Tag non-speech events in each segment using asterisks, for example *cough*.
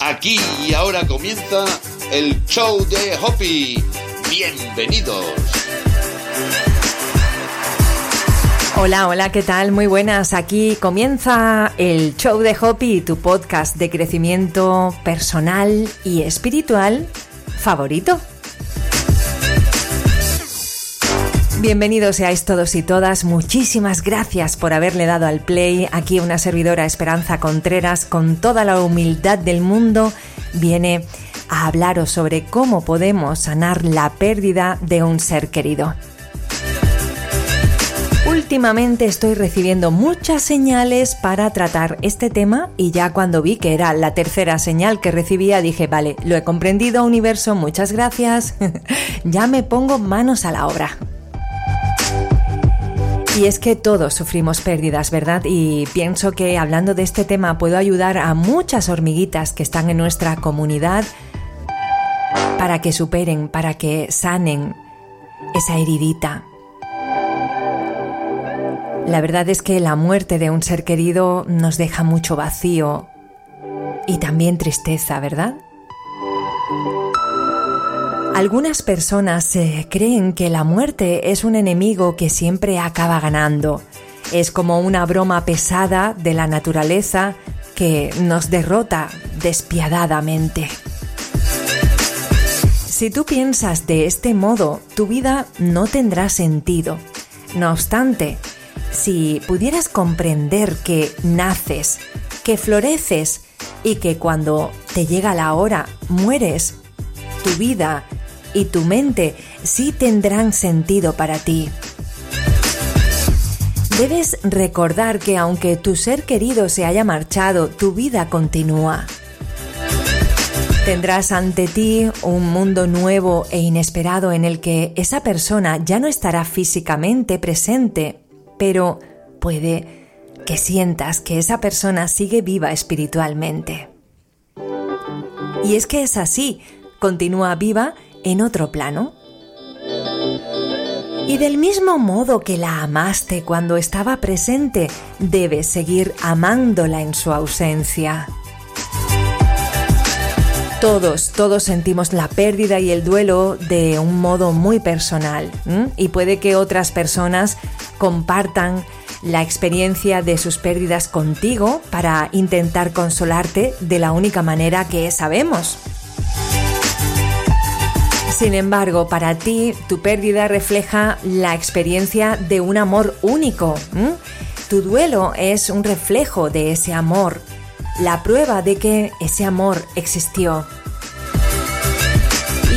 Aquí y ahora comienza el show de Hopi. Bienvenidos. Hola, hola, ¿qué tal? Muy buenas. Aquí comienza el show de Hopi, tu podcast de crecimiento personal y espiritual favorito. Bienvenidos seáis todos y todas. Muchísimas gracias por haberle dado al play. Aquí una servidora Esperanza Contreras con toda la humildad del mundo viene a hablaros sobre cómo podemos sanar la pérdida de un ser querido. Últimamente estoy recibiendo muchas señales para tratar este tema y ya cuando vi que era la tercera señal que recibía dije, vale, lo he comprendido universo, muchas gracias, *laughs* ya me pongo manos a la obra. Y es que todos sufrimos pérdidas, ¿verdad? Y pienso que hablando de este tema puedo ayudar a muchas hormiguitas que están en nuestra comunidad para que superen, para que sanen esa heridita. La verdad es que la muerte de un ser querido nos deja mucho vacío y también tristeza, ¿verdad? Algunas personas eh, creen que la muerte es un enemigo que siempre acaba ganando. Es como una broma pesada de la naturaleza que nos derrota despiadadamente. Si tú piensas de este modo, tu vida no tendrá sentido. No obstante, si pudieras comprender que naces, que floreces y que cuando te llega la hora mueres, tu vida y tu mente sí tendrán sentido para ti. Debes recordar que aunque tu ser querido se haya marchado, tu vida continúa. Tendrás ante ti un mundo nuevo e inesperado en el que esa persona ya no estará físicamente presente, pero puede que sientas que esa persona sigue viva espiritualmente. Y es que es así, continúa viva en otro plano? Y del mismo modo que la amaste cuando estaba presente, debes seguir amándola en su ausencia. Todos, todos sentimos la pérdida y el duelo de un modo muy personal y puede que otras personas compartan la experiencia de sus pérdidas contigo para intentar consolarte de la única manera que sabemos, sin embargo, para ti, tu pérdida refleja la experiencia de un amor único. Tu duelo es un reflejo de ese amor, la prueba de que ese amor existió.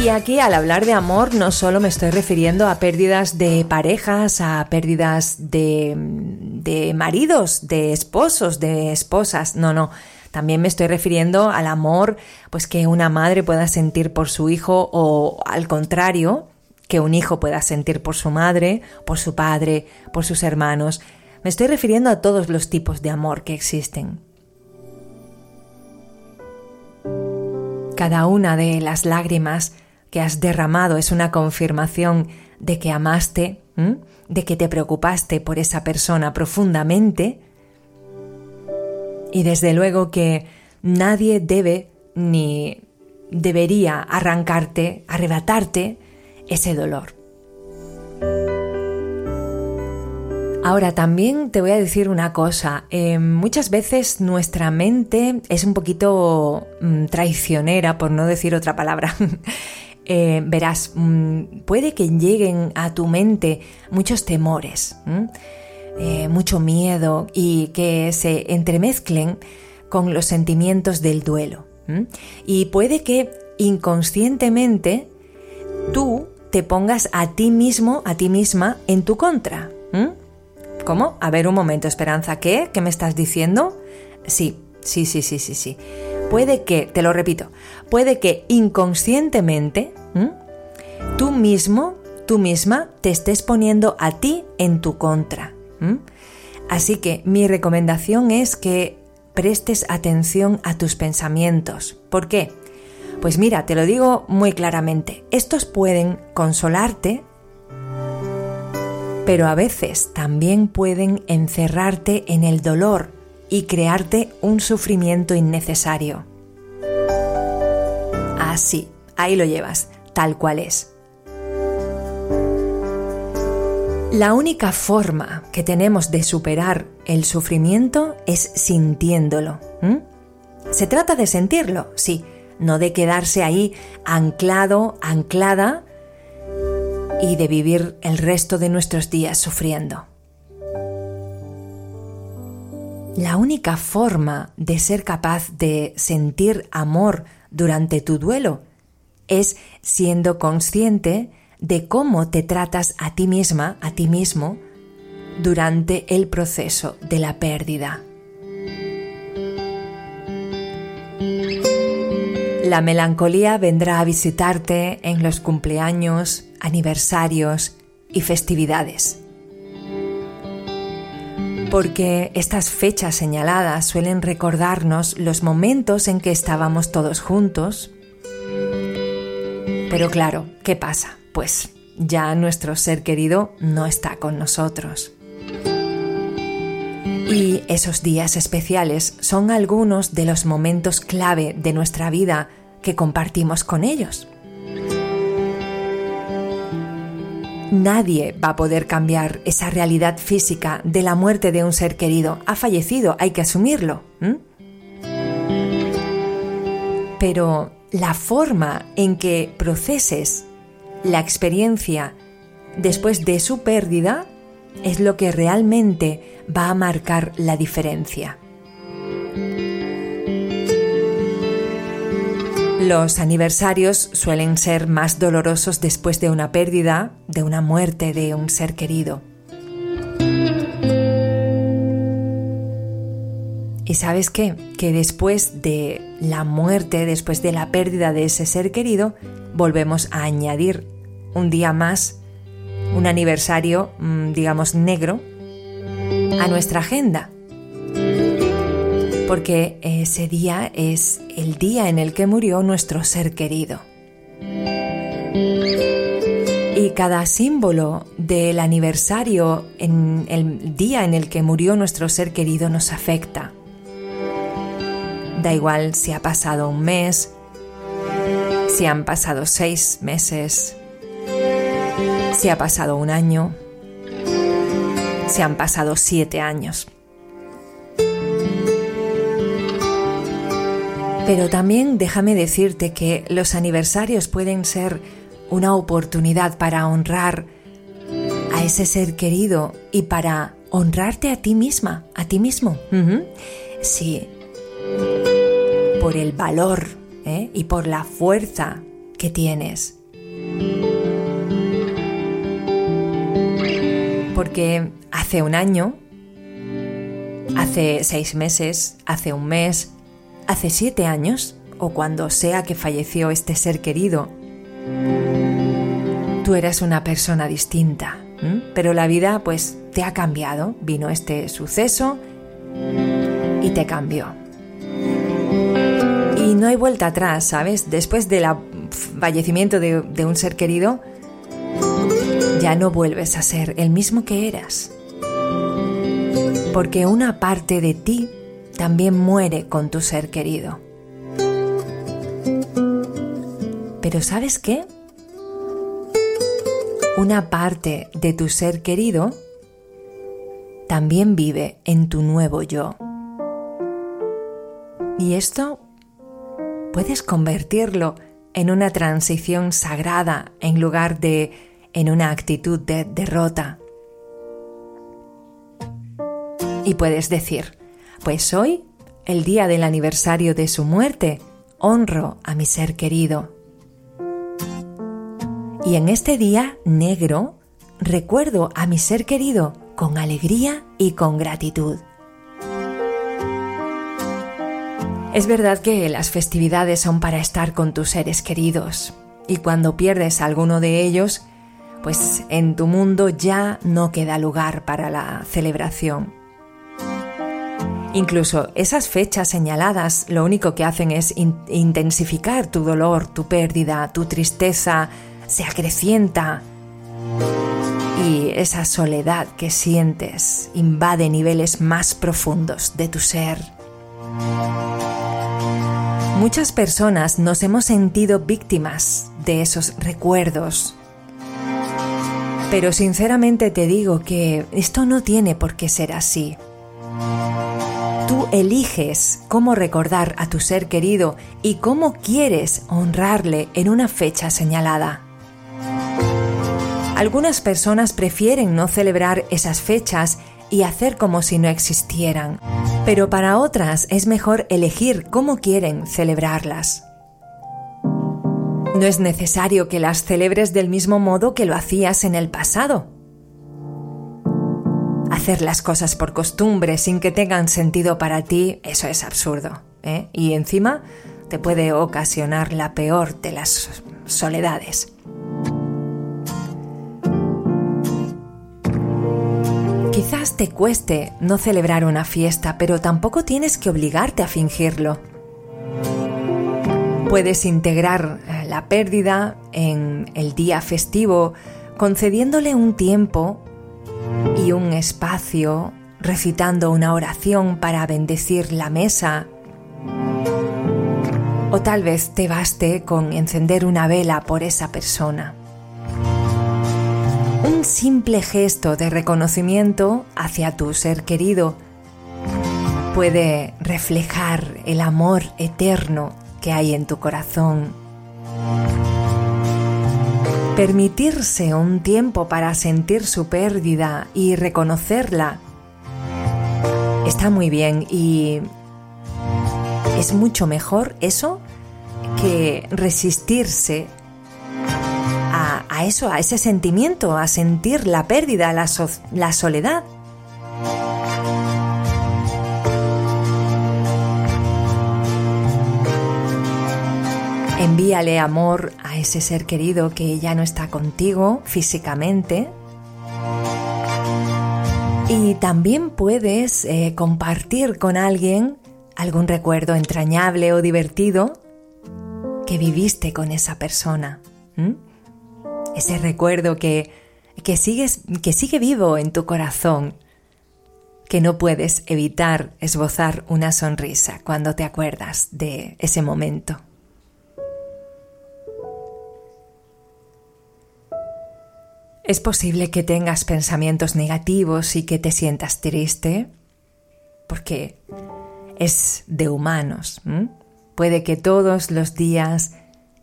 Y aquí al hablar de amor no solo me estoy refiriendo a pérdidas de parejas, a pérdidas de, de maridos, de esposos, de esposas, no, no. También me estoy refiriendo al amor pues que una madre pueda sentir por su hijo o al contrario, que un hijo pueda sentir por su madre, por su padre, por sus hermanos. Me estoy refiriendo a todos los tipos de amor que existen. Cada una de las lágrimas que has derramado es una confirmación de que amaste, de que te preocupaste por esa persona profundamente y desde luego que nadie debe ni debería arrancarte, arrebatarte ese dolor. Ahora también te voy a decir una cosa, eh, muchas veces nuestra mente es un poquito mm, traicionera, por no decir otra palabra. *laughs* Eh, verás, mm, puede que lleguen a tu mente muchos temores. Mucho miedo y que se entremezclen con los sentimientos del duelo. Y puede que inconscientemente tú te pongas a ti mismo, a ti misma, en tu contra. ¿Cómo? A ver un momento, Esperanza, ¿qué? ¿Qué me estás diciendo? Sí, sí, sí, sí, sí, sí. Puede que, te lo repito, puede que inconscientemente tú mismo, tú misma, te estés poniendo a ti en tu contra. Así que mi recomendación es que prestes atención a tus pensamientos. ¿Por qué? Pues mira, te lo digo muy claramente, estos pueden consolarte, pero a veces también pueden encerrarte en el dolor y crearte un sufrimiento innecesario. así, ahí lo llevas, tal cual es. La única forma que tenemos de superar el sufrimiento es sintiéndolo. Se trata de sentirlo, sí, no de quedarse ahí anclado, anclada y de vivir el resto de nuestros días sufriendo. La única forma de ser capaz de sentir amor durante tu duelo es siendo consciente de cómo te tratas a ti misma, a ti mismo, durante el proceso de la pérdida. La melancolía vendrá a visitarte en los cumpleaños, aniversarios y festividades porque estas fechas señaladas suelen recordarnos los momentos en que estábamos todos juntos. Pero claro, ¿qué pasa? Pues ya nuestro ser querido no está con nosotros. Y esos días especiales son algunos de los momentos clave de nuestra vida que compartimos con ellos. Nadie va a poder cambiar esa realidad física de la muerte de un ser querido. Ha fallecido, hay que asumirlo. Pero la forma en que proceses la experiencia después de su pérdida es lo que realmente va a marcar la diferencia. Los aniversarios suelen ser más dolorosos después de una pérdida, de una muerte de un ser querido. ¿Y sabes qué? Que después de la muerte, después de la pérdida de ese ser querido, volvemos a añadir un día más, un aniversario, mm, digamos, negro, a nuestra agenda porque ese día es el día en el que murió nuestro ser querido. Y cada símbolo del aniversario en el día en el que murió nuestro ser querido nos afecta. Da igual si ha pasado un mes, si han pasado seis meses, si ha pasado un año, si han pasado siete años. Pero también déjame decirte que los aniversarios pueden ser una oportunidad para honrar a ese ser querido y para honrarte a ti misma, a ti mismo. Sí, por el valor ¿eh? y por la fuerza que tienes. Porque hace un año, hace seis meses, hace un mes, hace siete años, o cuando sea que falleció este ser querido, tú eras una persona distinta, pero la vida pues te ha cambiado, vino este suceso y te cambió. Y no hay vuelta atrás, ¿sabes? Después del fallecimiento de, de un ser querido, ya no vuelves a ser el mismo que eras. Porque una parte de ti también muere con tu ser querido. Pero ¿sabes qué? Una parte de tu ser querido también vive en tu nuevo yo. Y esto puedes convertirlo en una transición sagrada en lugar de en una actitud de derrota. Y puedes decir, pues hoy, el día del aniversario de su muerte, honro a mi ser querido. Y en este día negro, recuerdo a mi ser querido con alegría y con gratitud. Es verdad que las festividades son para estar con tus seres queridos, y cuando pierdes alguno de ellos, pues en tu mundo ya no queda lugar para la celebración. Incluso esas fechas señaladas lo único que hacen es intensificar tu dolor, tu pérdida, tu tristeza, se acrecienta. Y esa soledad que sientes invade niveles más profundos de tu ser. Muchas personas nos hemos sentido víctimas de esos recuerdos. Pero sinceramente te digo que esto no tiene por qué ser así. Tú eliges cómo recordar a tu ser querido y cómo quieres honrarle en una fecha señalada. Algunas personas prefieren no celebrar esas fechas y hacer como si no existieran, pero para otras es mejor elegir cómo quieren celebrarlas. No es necesario que las celebres del mismo modo que lo hacías en el pasado. Hacer las cosas por costumbre sin que tengan sentido para ti, eso es absurdo. ¿eh? Y encima te puede ocasionar la peor de las soledades. Quizás te cueste no celebrar una fiesta, pero tampoco tienes que obligarte a fingirlo. Puedes integrar eh, la pérdida en el día festivo, concediéndole un tiempo y un espacio, recitando una oración para bendecir la mesa. O tal vez te baste con encender una vela por esa persona. Un simple gesto de reconocimiento hacia tu ser querido puede reflejar el amor eterno que hay en tu corazón. Permitirse un tiempo para sentir su pérdida y reconocerla está muy bien y es mucho mejor eso que resistirse a, eso, a ese sentimiento, a sentir la pérdida, la, la soledad. Envíale amor a ese ser querido que ya no está contigo físicamente. Y también puedes eh, compartir con alguien algún recuerdo entrañable o divertido que viviste con esa persona ese recuerdo que, que, que sigue vivo en tu corazón, que no puedes evitar esbozar una sonrisa cuando te acuerdas de ese momento. Es posible que tengas pensamientos negativos y que te sientas triste, porque es de humanos. Puede que todos los días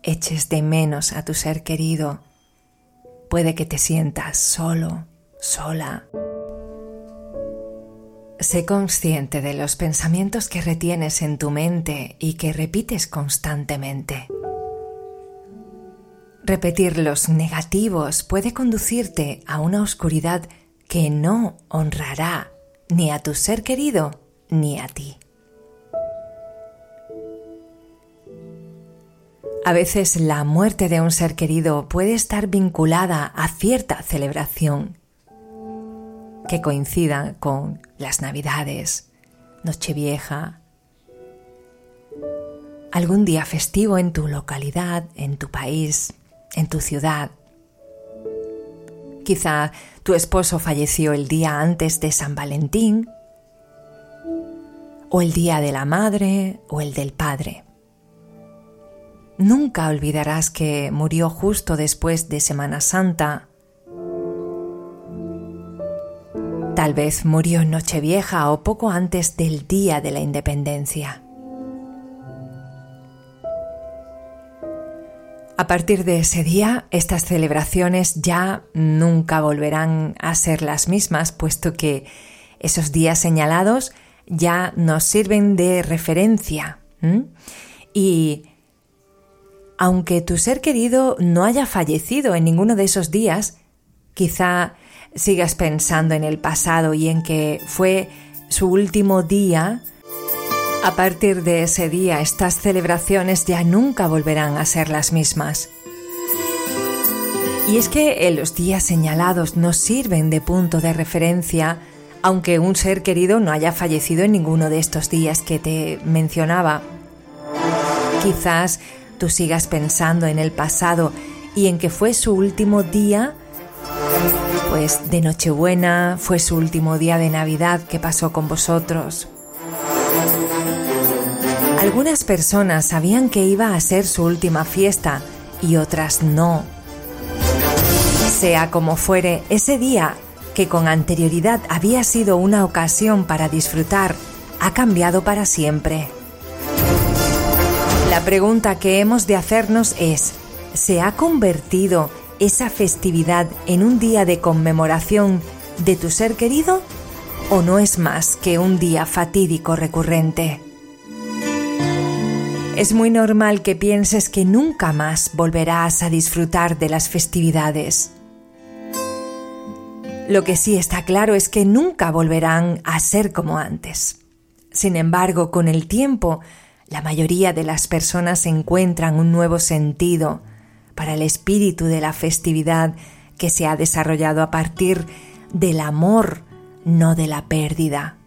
eches de menos a tu ser querido Puede que te sientas solo, sola. Sé consciente de los pensamientos que retienes en tu mente y que repites constantemente. Repetir los negativos puede conducirte a una oscuridad que no honrará ni a tu ser querido ni a ti. A veces la muerte de un ser querido puede estar vinculada a cierta celebración que coincida con las Navidades, Nochevieja, algún día festivo en tu localidad, en tu país, en tu ciudad. Quizá tu esposo falleció el día antes de San Valentín, o el día de la madre, o el del padre. Nunca olvidarás que murió justo después de Semana Santa. Tal vez murió en Nochevieja o poco antes del Día de la Independencia. A partir de ese día, estas celebraciones ya nunca volverán a ser las mismas, puesto que esos días señalados ya nos sirven de referencia. Y aunque tu ser querido no haya fallecido en ninguno de esos días, quizá sigas pensando en el pasado y en que fue su último día, a partir de ese día estas celebraciones ya nunca volverán a ser las mismas. Y es que los días señalados nos sirven de punto de referencia, aunque un ser querido no haya fallecido en ninguno de estos días que te mencionaba. Quizás tú sigas pensando en el pasado y en que fue su último día, pues de Nochebuena, fue su último día de Navidad que pasó con vosotros. Algunas personas sabían que iba a ser su última fiesta y otras no. Sea como fuere, ese día, que con anterioridad había sido una ocasión para disfrutar, ha cambiado para siempre. La pregunta que hemos de hacernos es, ¿se ha convertido esa festividad en un día de conmemoración de tu ser querido o no es más que un día fatídico recurrente? Es muy normal que pienses que nunca más volverás a disfrutar de las festividades. Lo que sí está claro es que nunca volverán a ser como antes. Sin embargo, con el tiempo, la mayoría de las personas encuentran un nuevo sentido para el espíritu de la festividad que se ha desarrollado a partir del amor, no de la pérdida.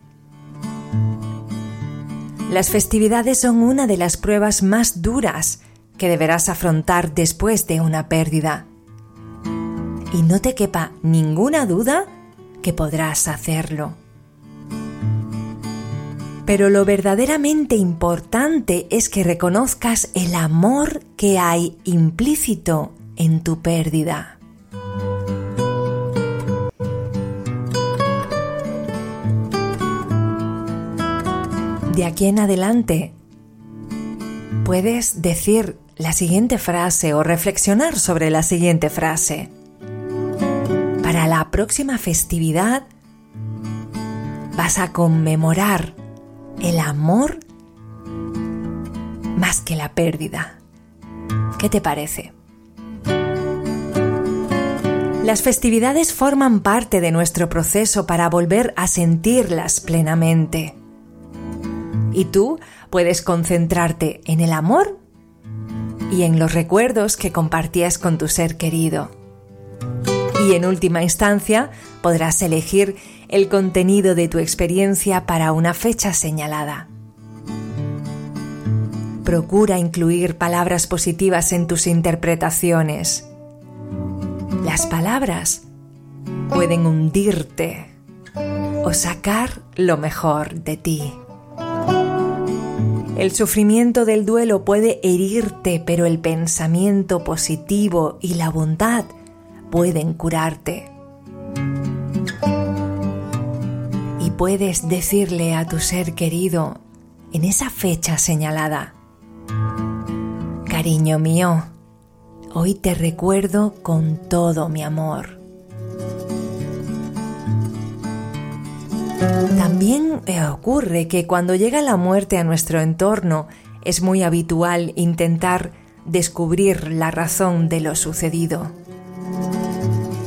Las festividades son una de las pruebas más duras que deberás afrontar después de una pérdida. Y no te quepa ninguna duda que podrás hacerlo. Pero lo verdaderamente importante es que reconozcas el amor que hay implícito en tu pérdida. De aquí en adelante puedes decir la siguiente frase o reflexionar sobre la siguiente frase. Para la próxima festividad vas a conmemorar el amor más que la pérdida. ¿Qué te parece? Las festividades forman parte de nuestro proceso para volver a sentirlas plenamente. Y tú puedes concentrarte en el amor y en los recuerdos que compartías con tu ser querido. Y en última instancia podrás elegir el contenido de tu experiencia para una fecha señalada. Procura incluir palabras positivas en tus interpretaciones. Las palabras pueden hundirte o sacar lo mejor de ti. El sufrimiento del duelo puede herirte, pero el pensamiento positivo y la bondad pueden curarte. Y puedes decirle a tu ser querido en esa fecha señalada, Cariño mío, hoy te recuerdo con todo mi amor. También eh, ocurre que cuando llega la muerte a nuestro entorno es muy habitual intentar descubrir la razón de lo sucedido.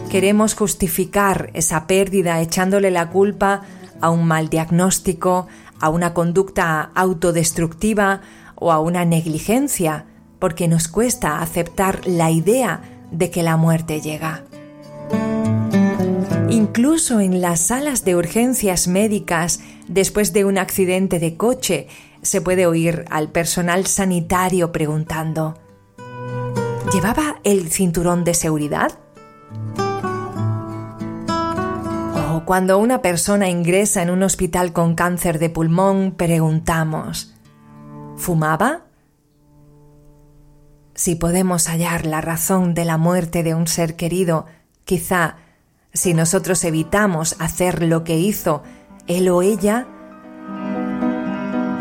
Queremos justificar esa pérdida echándole la culpa a un mal diagnóstico, a una conducta autodestructiva o a una negligencia, porque nos cuesta aceptar la idea de que la muerte llega. Incluso en las salas de urgencias médicas, después de un accidente de coche, se puede oír al personal sanitario preguntando, ¿llevaba el cinturón de seguridad? O cuando una persona ingresa en un hospital con cáncer de pulmón, preguntamos, ¿fumaba? Si podemos hallar la razón de la muerte de un ser querido, quizá si nosotros evitamos hacer lo que hizo él o ella,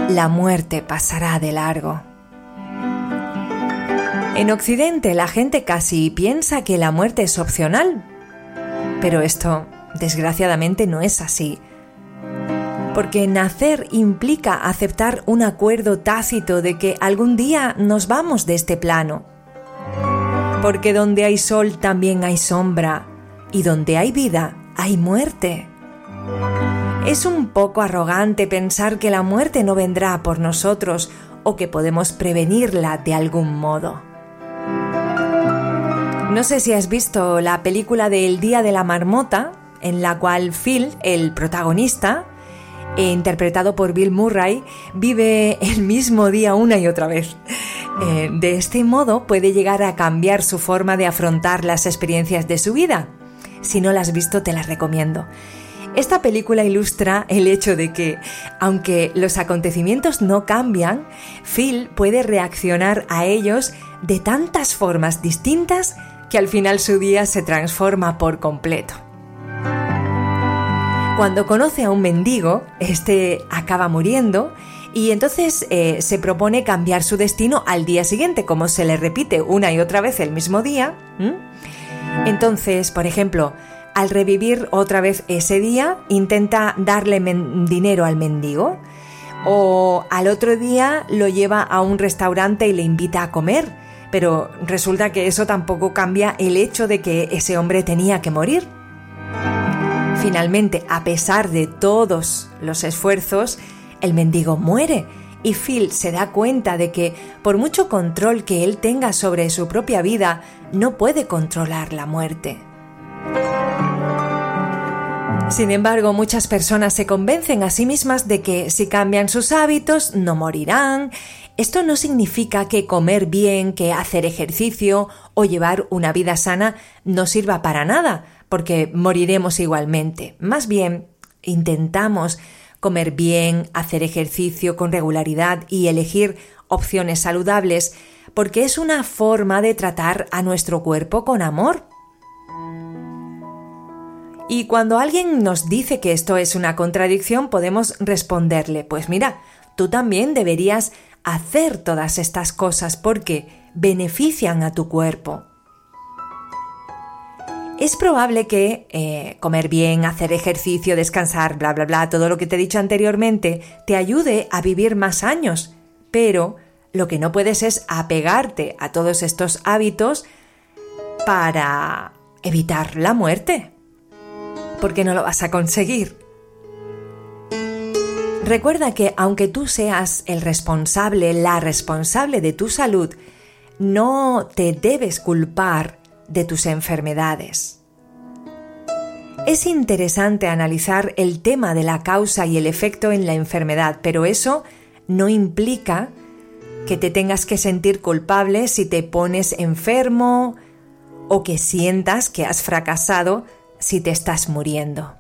la muerte pasará de largo. En Occidente la gente casi piensa que la muerte es opcional, pero esto desgraciadamente no es así. Porque nacer implica aceptar un acuerdo tácito de que algún día nos vamos de este plano. Porque donde hay sol también hay sombra, y donde hay vida, hay muerte. Es un poco arrogante pensar que la muerte no vendrá por nosotros o que podemos prevenirla de algún modo. No sé si has visto la película de El Día de la Marmota, en la cual Phil, el protagonista, interpretado por Bill Murray, vive el mismo día una y otra vez. Eh, de este modo puede llegar a cambiar su forma de afrontar las experiencias de su vida si no la has visto, te la recomiendo. Esta película ilustra el hecho de que, aunque los acontecimientos no cambian, Phil puede reaccionar a ellos de tantas formas distintas que al final su día se transforma por completo. Cuando conoce a un mendigo, este acaba muriendo y entonces eh, se propone cambiar su destino al día siguiente, como se le repite una y otra vez el mismo día. Entonces, por ejemplo, al revivir otra vez ese día, intenta darle dinero al mendigo. O al otro día lo lleva a un restaurante y le invita a comer. Pero resulta que eso tampoco cambia el hecho de que ese hombre tenía que morir. Finalmente, a pesar de todos los esfuerzos, el mendigo muere y Phil se da cuenta de que, por mucho control que él tenga sobre su propia vida, no puede controlar la muerte. Sin embargo, muchas personas se convencen a sí mismas de que si cambian sus hábitos no morirán. Esto no significa que comer bien, que hacer ejercicio o llevar una vida sana no sirva para nada, porque moriremos igualmente. Más bien, intentamos comer bien, hacer ejercicio con regularidad y elegir opciones saludables, porque es una forma de tratar a nuestro cuerpo con amor. Y cuando alguien nos dice que esto es una contradicción, podemos responderle, pues mira, tú también deberías hacer todas estas cosas porque benefician a tu cuerpo es probable que eh, comer bien, hacer ejercicio, descansar, bla, bla, bla, todo lo que te he dicho anteriormente, te ayude a vivir más años. Pero lo que no puedes es apegarte a todos estos hábitos para evitar la muerte. Porque no lo vas a conseguir. Recuerda que aunque tú seas el responsable, la responsable de tu salud, no te debes culpar de tus enfermedades. Es interesante analizar el tema de la causa y el efecto en la enfermedad, pero eso no implica que te tengas que sentir culpable si te pones enfermo o que sientas que has fracasado si te estás muriendo.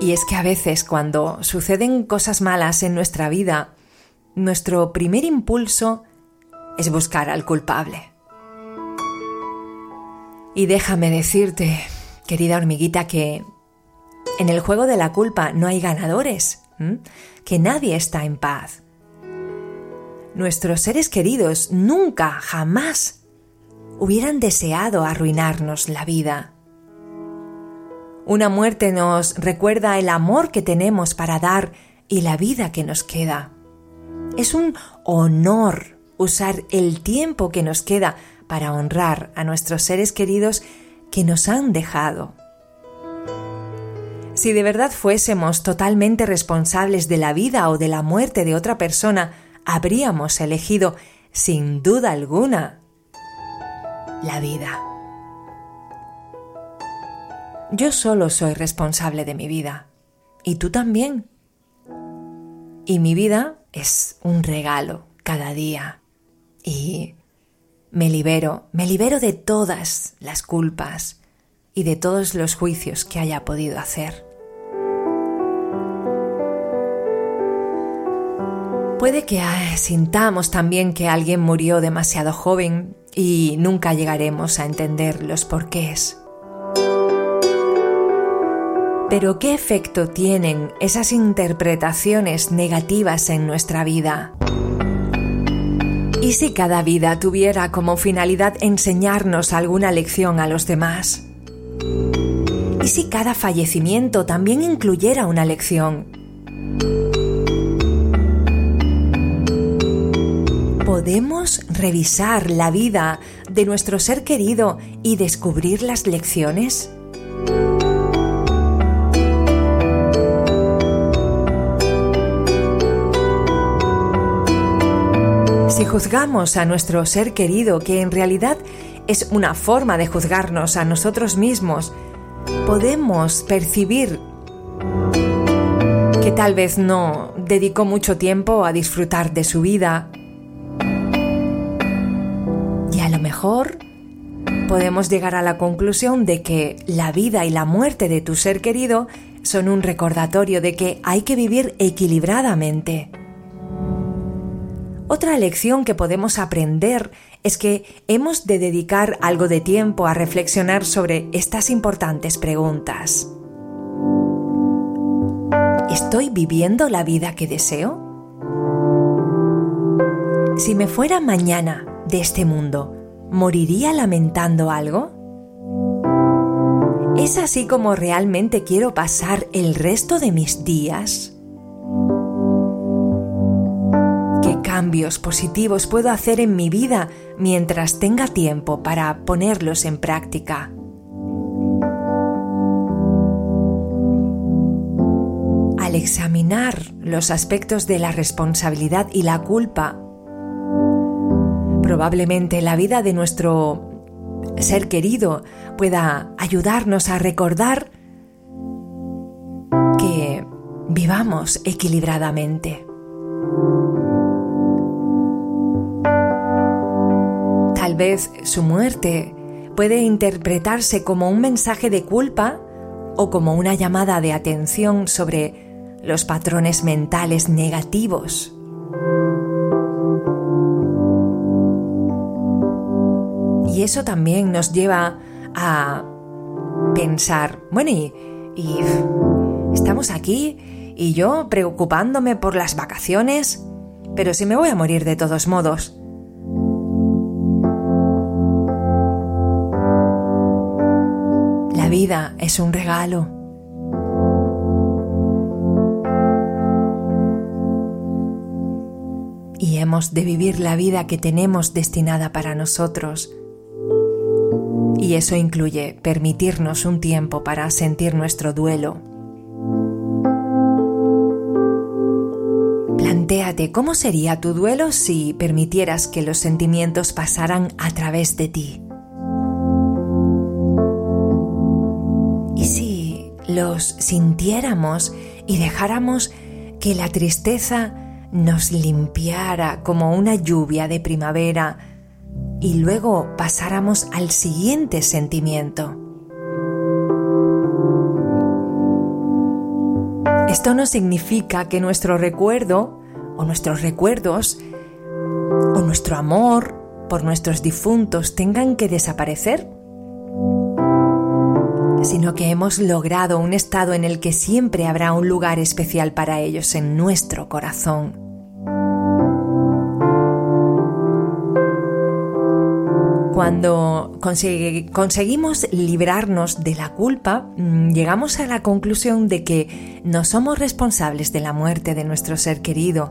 Y es que a veces cuando suceden cosas malas en nuestra vida, nuestro primer impulso es buscar al culpable. Y déjame decirte, querida hormiguita, que en el juego de la culpa no hay ganadores, que nadie está en paz. Nuestros seres queridos nunca, jamás hubieran deseado arruinarnos la vida. Una muerte nos recuerda el amor que tenemos para dar y la vida que nos queda. Es un honor usar el tiempo que nos queda para honrar a nuestros seres queridos que nos han dejado. Si de verdad fuésemos totalmente responsables de la vida o de la muerte de otra persona, habríamos elegido, sin duda alguna, la vida. Yo solo soy responsable de mi vida. Y tú también. Y mi vida es un regalo cada día y me libero, me libero de todas las culpas y de todos los juicios que haya podido hacer. Puede que ah, sintamos también que alguien murió demasiado joven y nunca llegaremos a entender los porqués. Pero ¿qué efecto tienen esas interpretaciones negativas en nuestra vida? ¿Y si cada vida tuviera como finalidad enseñarnos alguna lección a los demás? ¿Y si cada fallecimiento también incluyera una lección? ¿Podemos revisar la vida de nuestro ser querido y descubrir las lecciones? Si juzgamos a nuestro ser querido, que en realidad es una forma de juzgarnos a nosotros mismos, podemos percibir que tal vez no dedicó mucho tiempo a disfrutar de su vida y a lo mejor podemos llegar a la conclusión de que la vida y la muerte de tu ser querido son un recordatorio de que hay que vivir equilibradamente. Otra lección que podemos aprender es que hemos de dedicar algo de tiempo a reflexionar sobre estas importantes preguntas. ¿Estoy viviendo la vida que deseo? Si me fuera mañana de este mundo, ¿moriría lamentando algo? ¿Es así como realmente quiero pasar el resto de mis días? Cambios positivos puedo hacer en mi vida mientras tenga tiempo para ponerlos en práctica? Al examinar los aspectos de la responsabilidad y la culpa Probablemente la vida de nuestro ser querido pueda ayudarnos a recordar que vivamos equilibradamente. Vez su muerte puede interpretarse como un mensaje de culpa o como una llamada de atención sobre los patrones mentales negativos Y eso también nos lleva a pensar, bueno, y, estamos aquí y yo preocupándome por las vacaciones, pero si me voy a morir de todos modos. Vida es un regalo. Y hemos de vivir la vida que tenemos destinada para nosotros y eso incluye permitirnos un tiempo para sentir nuestro duelo. Plantéate cómo sería tu duelo si permitieras que los sentimientos pasaran a través de ti. Sintiéramos y dejáramos que la tristeza nos limpiara como una lluvia de primavera y luego pasáramos al siguiente sentimiento. Esto no significa que nuestro recuerdo o nuestros recuerdos o nuestro amor por nuestros difuntos tengan que desaparecer, sino que hemos logrado un estado en el que siempre habrá un lugar especial para ellos en nuestro corazón. Cuando conseguimos librarnos de la culpa, mm, llegamos a la conclusión de que no somos responsables de la muerte de nuestro ser querido.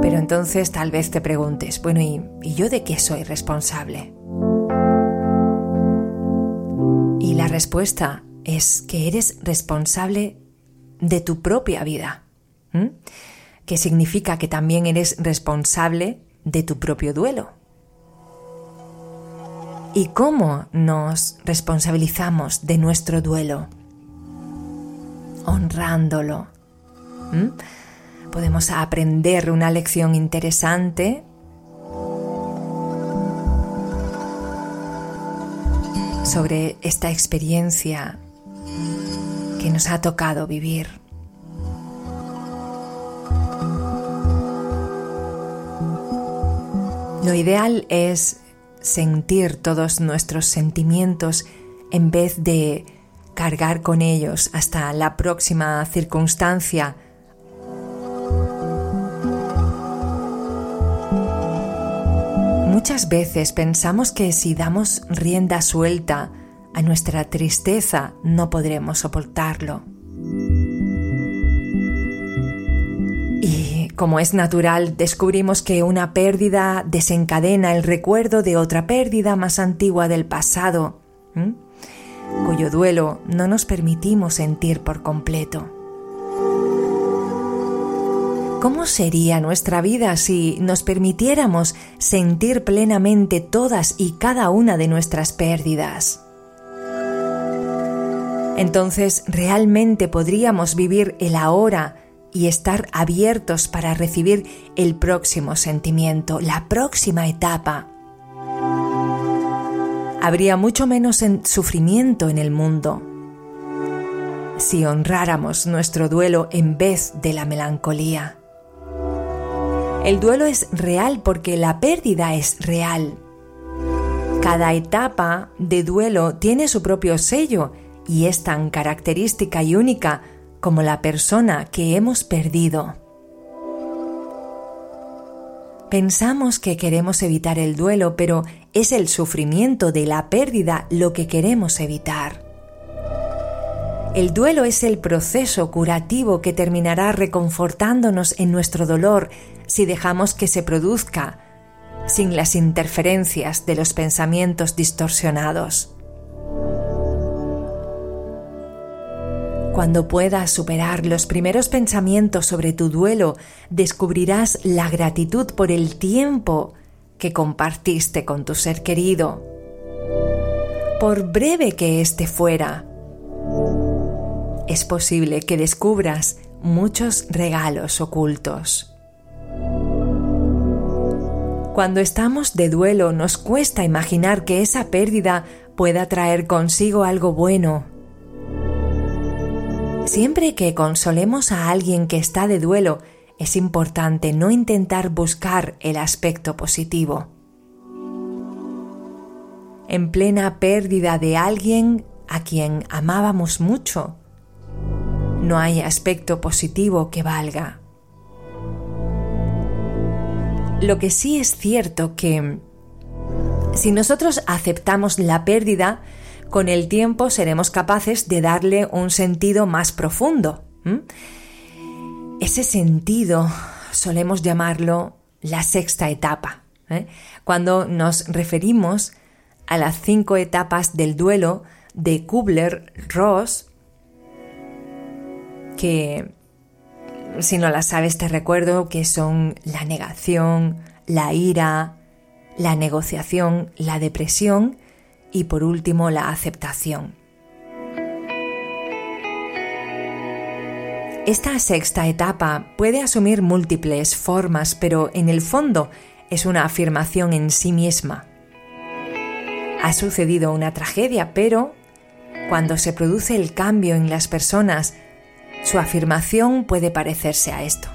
Pero entonces tal vez te preguntes, bueno, ¿y, ¿y yo de qué soy responsable? La respuesta es que eres responsable de tu propia vida, que significa que también eres responsable de tu propio duelo y cómo nos responsabilizamos de nuestro duelo. Honrándolo. Podemos aprender una lección interesante sobre esta experiencia que nos ha tocado vivir. Lo ideal es sentir todos nuestros sentimientos en vez de cargar con ellos hasta la próxima circunstancia. Muchas veces pensamos que si damos rienda suelta a nuestra tristeza no podremos soportarlo. Como es natural, descubrimos que una pérdida desencadena el recuerdo de otra pérdida más antigua del pasado, cuyo duelo no nos permitimos sentir por completo. ¿Cómo sería nuestra vida si nos permitiéramos sentir plenamente todas y cada una de nuestras pérdidas? Entonces realmente podríamos vivir el ahora y estar abiertos para recibir el próximo sentimiento, la próxima etapa. habría mucho menos sufrimiento en el mundo si honráramos nuestro duelo en vez de la melancolía. El duelo es real porque la pérdida es real. Cada etapa de duelo tiene su propio sello y es tan característica y única como la persona que hemos perdido. Pensamos que queremos evitar el duelo, pero es el sufrimiento de la pérdida lo que queremos evitar. El duelo es el proceso curativo que terminará reconfortándonos en nuestro dolor si dejamos que se produzca sin las interferencias de los pensamientos distorsionados. Cuando puedas superar los primeros pensamientos sobre tu duelo, descubrirás la gratitud por el tiempo que compartiste con tu ser querido. Por breve que éste fuera, es posible que descubras muchos regalos ocultos. Cuando estamos de duelo nos cuesta imaginar que esa pérdida pueda traer consigo algo bueno. Siempre que consolemos a alguien que está de duelo, es importante no intentar buscar el aspecto positivo. En plena pérdida de alguien a quien amábamos mucho, no hay aspecto positivo que valga. Lo que sí es cierto que si nosotros aceptamos la pérdida, con el tiempo seremos capaces de darle un sentido más profundo. Ese sentido solemos llamarlo la sexta etapa. ¿eh? Cuando nos referimos a las cinco etapas del duelo de Kubler-Ross, que si no las sabes te recuerdo que son la negación, la ira, la negociación, la depresión y por último la aceptación. Esta sexta etapa puede asumir múltiples formas, pero en el fondo es una afirmación en sí misma. Ha sucedido una tragedia, pero cuando se produce el cambio en las personas su afirmación puede parecerse a esto.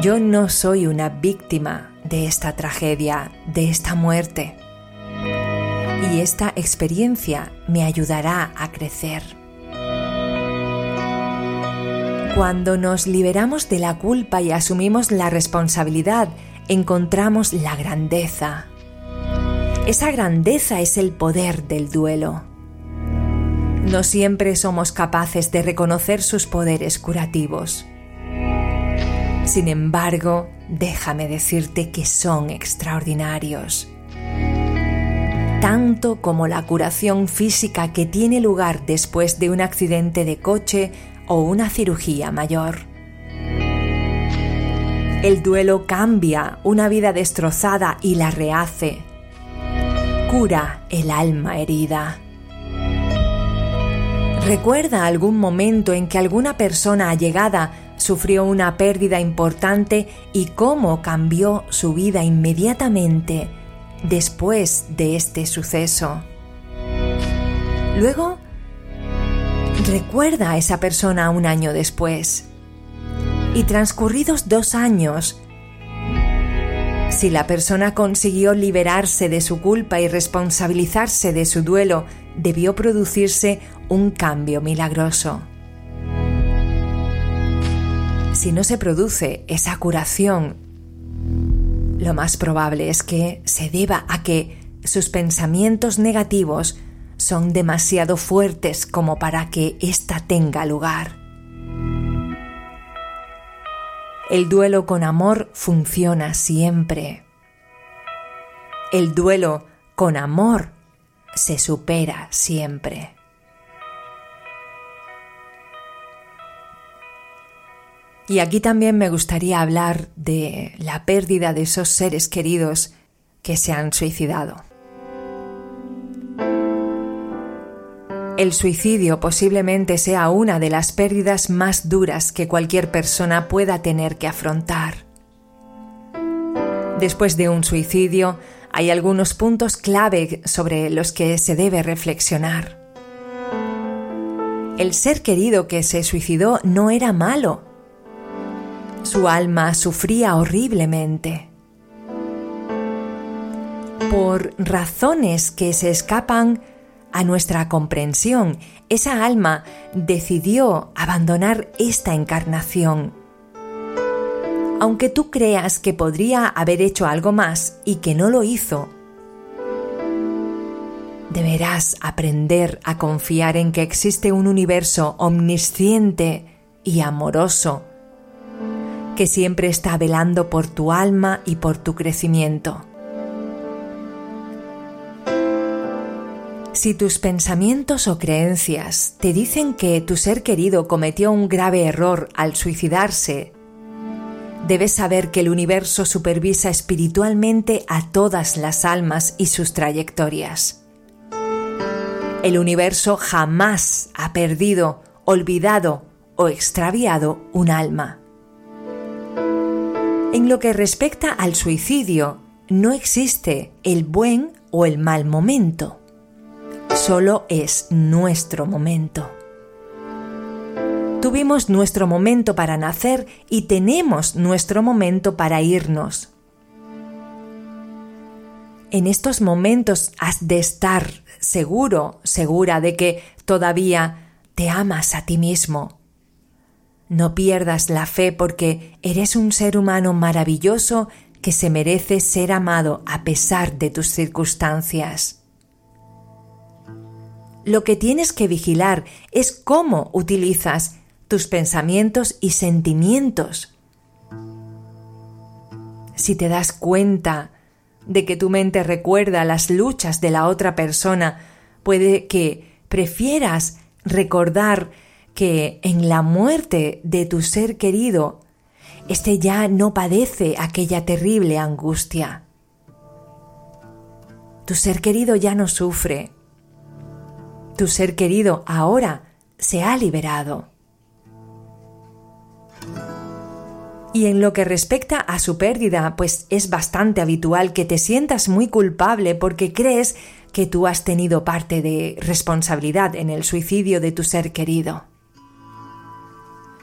Yo no soy una víctima de esta tragedia, de esta muerte. Y esta experiencia me ayudará a crecer. Cuando nos liberamos de la culpa y asumimos la responsabilidad, encontramos la grandeza. Esa grandeza es el poder del duelo. No siempre somos capaces de reconocer sus poderes curativos. Sin embargo, déjame decirte que son extraordinarios. Tanto como la curación física que tiene lugar después de un accidente de coche o una cirugía mayor. El duelo cambia una vida destrozada y la rehace. Cura el alma herida. ¿Recuerda algún momento en que alguna persona allegada sufrió una pérdida importante y cómo cambió su vida inmediatamente después de este suceso? Luego, recuerda a esa persona un año después. Y transcurridos dos años, si la persona consiguió liberarse de su culpa y responsabilizarse de su duelo, debió producirse un cambio milagroso. Si no se produce esa curación, lo más probable es que se deba a que sus pensamientos negativos son demasiado fuertes como para que ésta tenga lugar. El duelo con amor funciona siempre. El duelo con amor se supera siempre. Y aquí también me gustaría hablar de la pérdida de esos seres queridos que se han suicidado. El suicidio posiblemente sea una de las pérdidas más duras que cualquier persona pueda tener que afrontar. Después de un suicidio, hay algunos puntos clave sobre los que se debe reflexionar. El ser querido que se suicidó no era malo. Su alma sufría horriblemente. Por razones que se escapan a nuestra comprensión, esa alma decidió abandonar esta encarnación aunque tú creas que podría haber hecho algo más y que no lo hizo, deberás aprender a confiar en que existe un universo omnisciente y amoroso que siempre está velando por tu alma y por tu crecimiento. Si tus pensamientos o creencias te dicen que tu ser querido cometió un grave error al suicidarse, debes saber que el universo supervisa espiritualmente a todas las almas y sus trayectorias. El universo jamás ha perdido, olvidado o extraviado un alma. En lo que respecta al suicidio, no existe el buen o el mal momento. Solo es nuestro momento. Tuvimos nuestro momento para nacer y tenemos nuestro momento para irnos. En estos momentos has de estar seguro, segura de que todavía te amas a ti mismo. No pierdas la fe porque eres un ser humano maravilloso que se merece ser amado a pesar de tus circunstancias. Lo que tienes que vigilar es cómo utilizas tus pensamientos y sentimientos. Si te das cuenta de que tu mente recuerda las luchas de la otra persona, puede que prefieras recordar que en la muerte de tu ser querido, éste ya no padece aquella terrible angustia. Tu ser querido ya no sufre. Tu ser querido ahora se ha liberado. Y en lo que respecta a su pérdida, pues es bastante habitual que te sientas muy culpable porque crees que tú has tenido parte de responsabilidad en el suicidio de tu ser querido.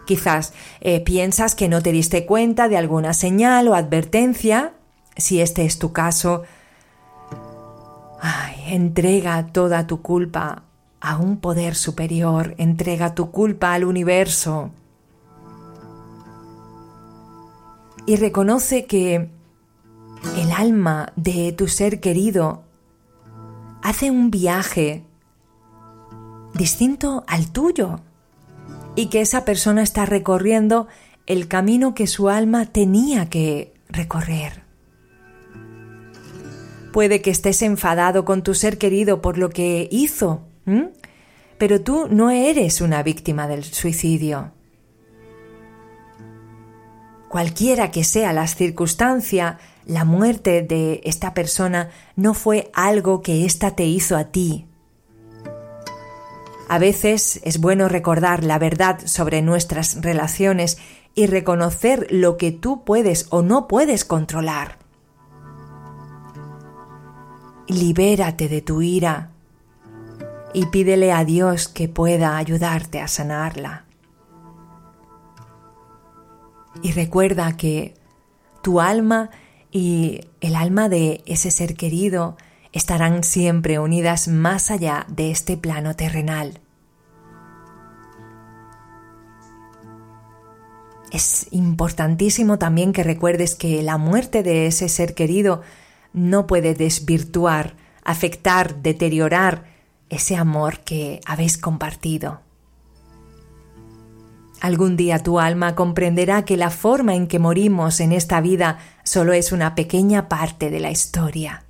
Quizás eh, piensas que no te diste cuenta de alguna señal o advertencia. Si este es tu caso, ay, entrega toda tu culpa a un poder superior, entrega tu culpa al universo. y reconoce que el alma de tu ser querido hace un viaje distinto al tuyo y que esa persona está recorriendo el camino que su alma tenía que recorrer. Puede que estés enfadado con tu ser querido por lo que hizo, pero tú no eres una víctima del suicidio. Cualquiera que sea la circunstancia, la muerte de esta persona no fue algo que ésta te hizo a ti. A veces es bueno recordar la verdad sobre nuestras relaciones y reconocer lo que tú puedes o no puedes controlar. Libérate de tu ira y pídele a Dios que pueda ayudarte a sanarla. Y recuerda que tu alma y el alma de ese ser querido estarán siempre unidas más allá de este plano terrenal. Es importantísimo también que recuerdes que la muerte de ese ser querido no puede desvirtuar, afectar, deteriorar ese amor que habéis compartido. Algún día tu alma comprenderá que la forma en que morimos en esta vida solo es una pequeña parte de la historia.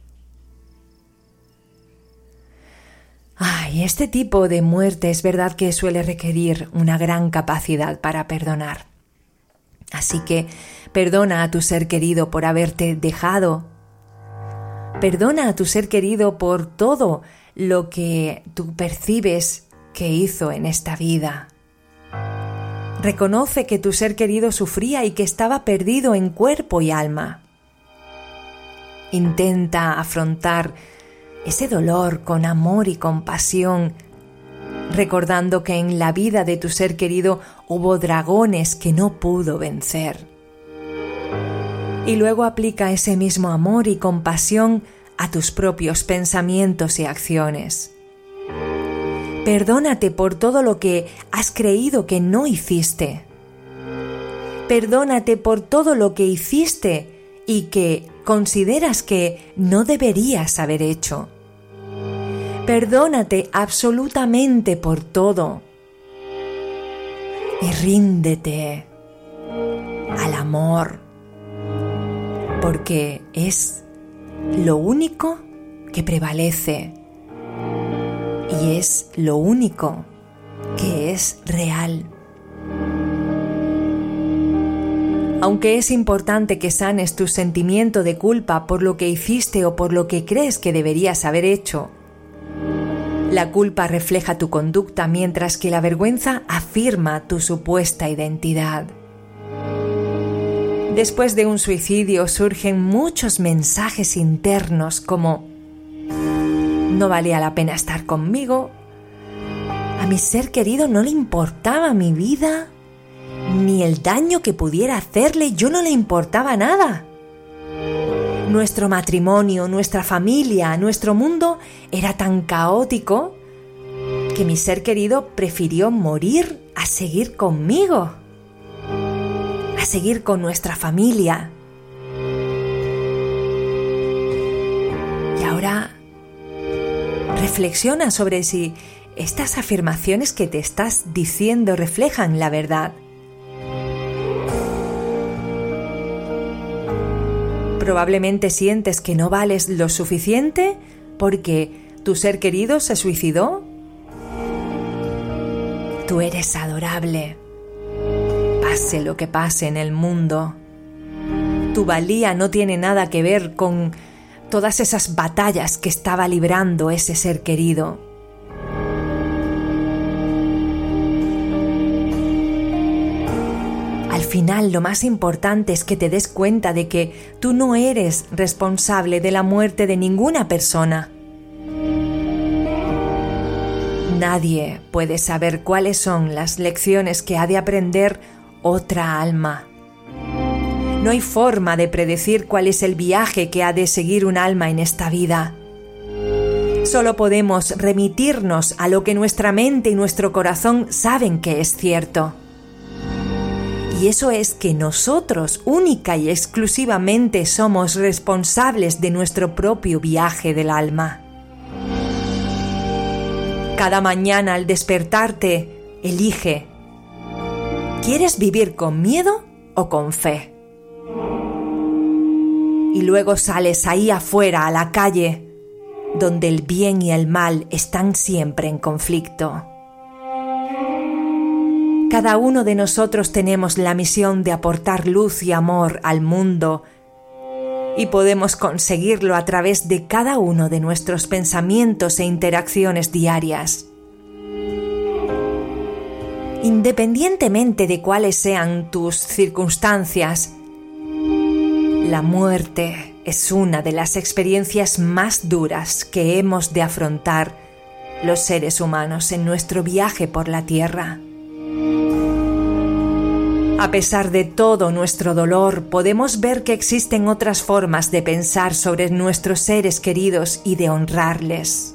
Ay, este tipo de muerte es verdad que suele requerir una gran capacidad para perdonar. Así que perdona a tu ser querido por haberte dejado. Perdona a tu ser querido por todo lo que tú percibes que hizo en esta vida. Reconoce que tu ser querido sufría y que estaba perdido en cuerpo y alma. Intenta afrontar ese dolor con amor y compasión, recordando que en la vida de tu ser querido hubo dragones que no pudo vencer. Y luego aplica ese mismo amor y compasión a tus propios pensamientos y acciones. Perdónate por todo lo que has creído que no hiciste. Perdónate por todo lo que hiciste y que consideras que no deberías haber hecho. Perdónate absolutamente por todo. Y ríndete al amor, porque es lo único que prevalece y es lo único que es real. Aunque es importante que sanes tu sentimiento de culpa por lo que hiciste o por lo que crees que deberías haber hecho, la culpa refleja tu conducta mientras que la vergüenza afirma tu supuesta identidad. Después de un suicidio surgen muchos mensajes internos como no valía la pena estar conmigo, a mi ser querido no le importaba mi vida, ni el daño que pudiera hacerle, yo no le importaba nada. Nuestro matrimonio, nuestra familia, nuestro mundo era tan caótico que mi ser querido prefirió morir a seguir conmigo, seguir con nuestra familia. Y ahora reflexiona sobre si estas afirmaciones que te estás diciendo reflejan la verdad. Probablemente sientes que no vales lo suficiente porque tu ser querido se suicidó. Tú eres adorable. Pase lo que pase en el mundo. Tu valía no tiene nada que ver con todas esas batallas que estaba librando ese ser querido. final lo más importante es que te des cuenta de que tú no eres responsable de la muerte de ninguna persona. Nadie puede saber cuáles son las lecciones que ha de aprender otra alma. No hay forma de predecir cuál es el viaje que ha de seguir un alma en esta vida. Solo podemos remitirnos a lo que nuestra mente y nuestro corazón saben que es cierto. Y eso es que nosotros única y exclusivamente somos responsables de nuestro propio viaje del alma. Cada mañana al despertarte, elige, ¿quieres vivir con miedo o con fe? Y luego sales ahí afuera a la calle, donde el bien y el mal están siempre en conflicto. Cada uno de nosotros tenemos la misión de aportar luz y amor al mundo y podemos conseguirlo a través de cada uno de nuestros pensamientos e interacciones diarias. Independientemente de cuáles sean tus circunstancias, la muerte es una de las experiencias más duras que hemos de afrontar los seres humanos en nuestro viaje por la Tierra. A pesar de todo nuestro dolor, podemos ver que existen otras formas de pensar sobre nuestros seres queridos y de honrarles.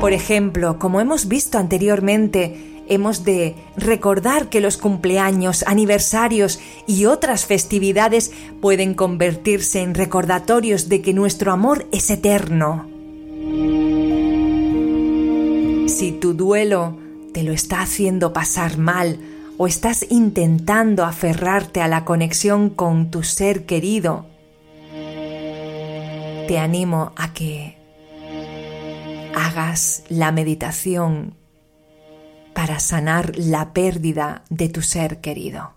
Por ejemplo, como hemos visto anteriormente, hemos de recordar que los cumpleaños, aniversarios y otras festividades pueden convertirse en recordatorios de que nuestro amor es eterno. Si tu duelo te lo está haciendo pasar mal o estás intentando aferrarte a la conexión con tu ser querido, te animo a que hagas la meditación para sanar la pérdida de tu ser querido.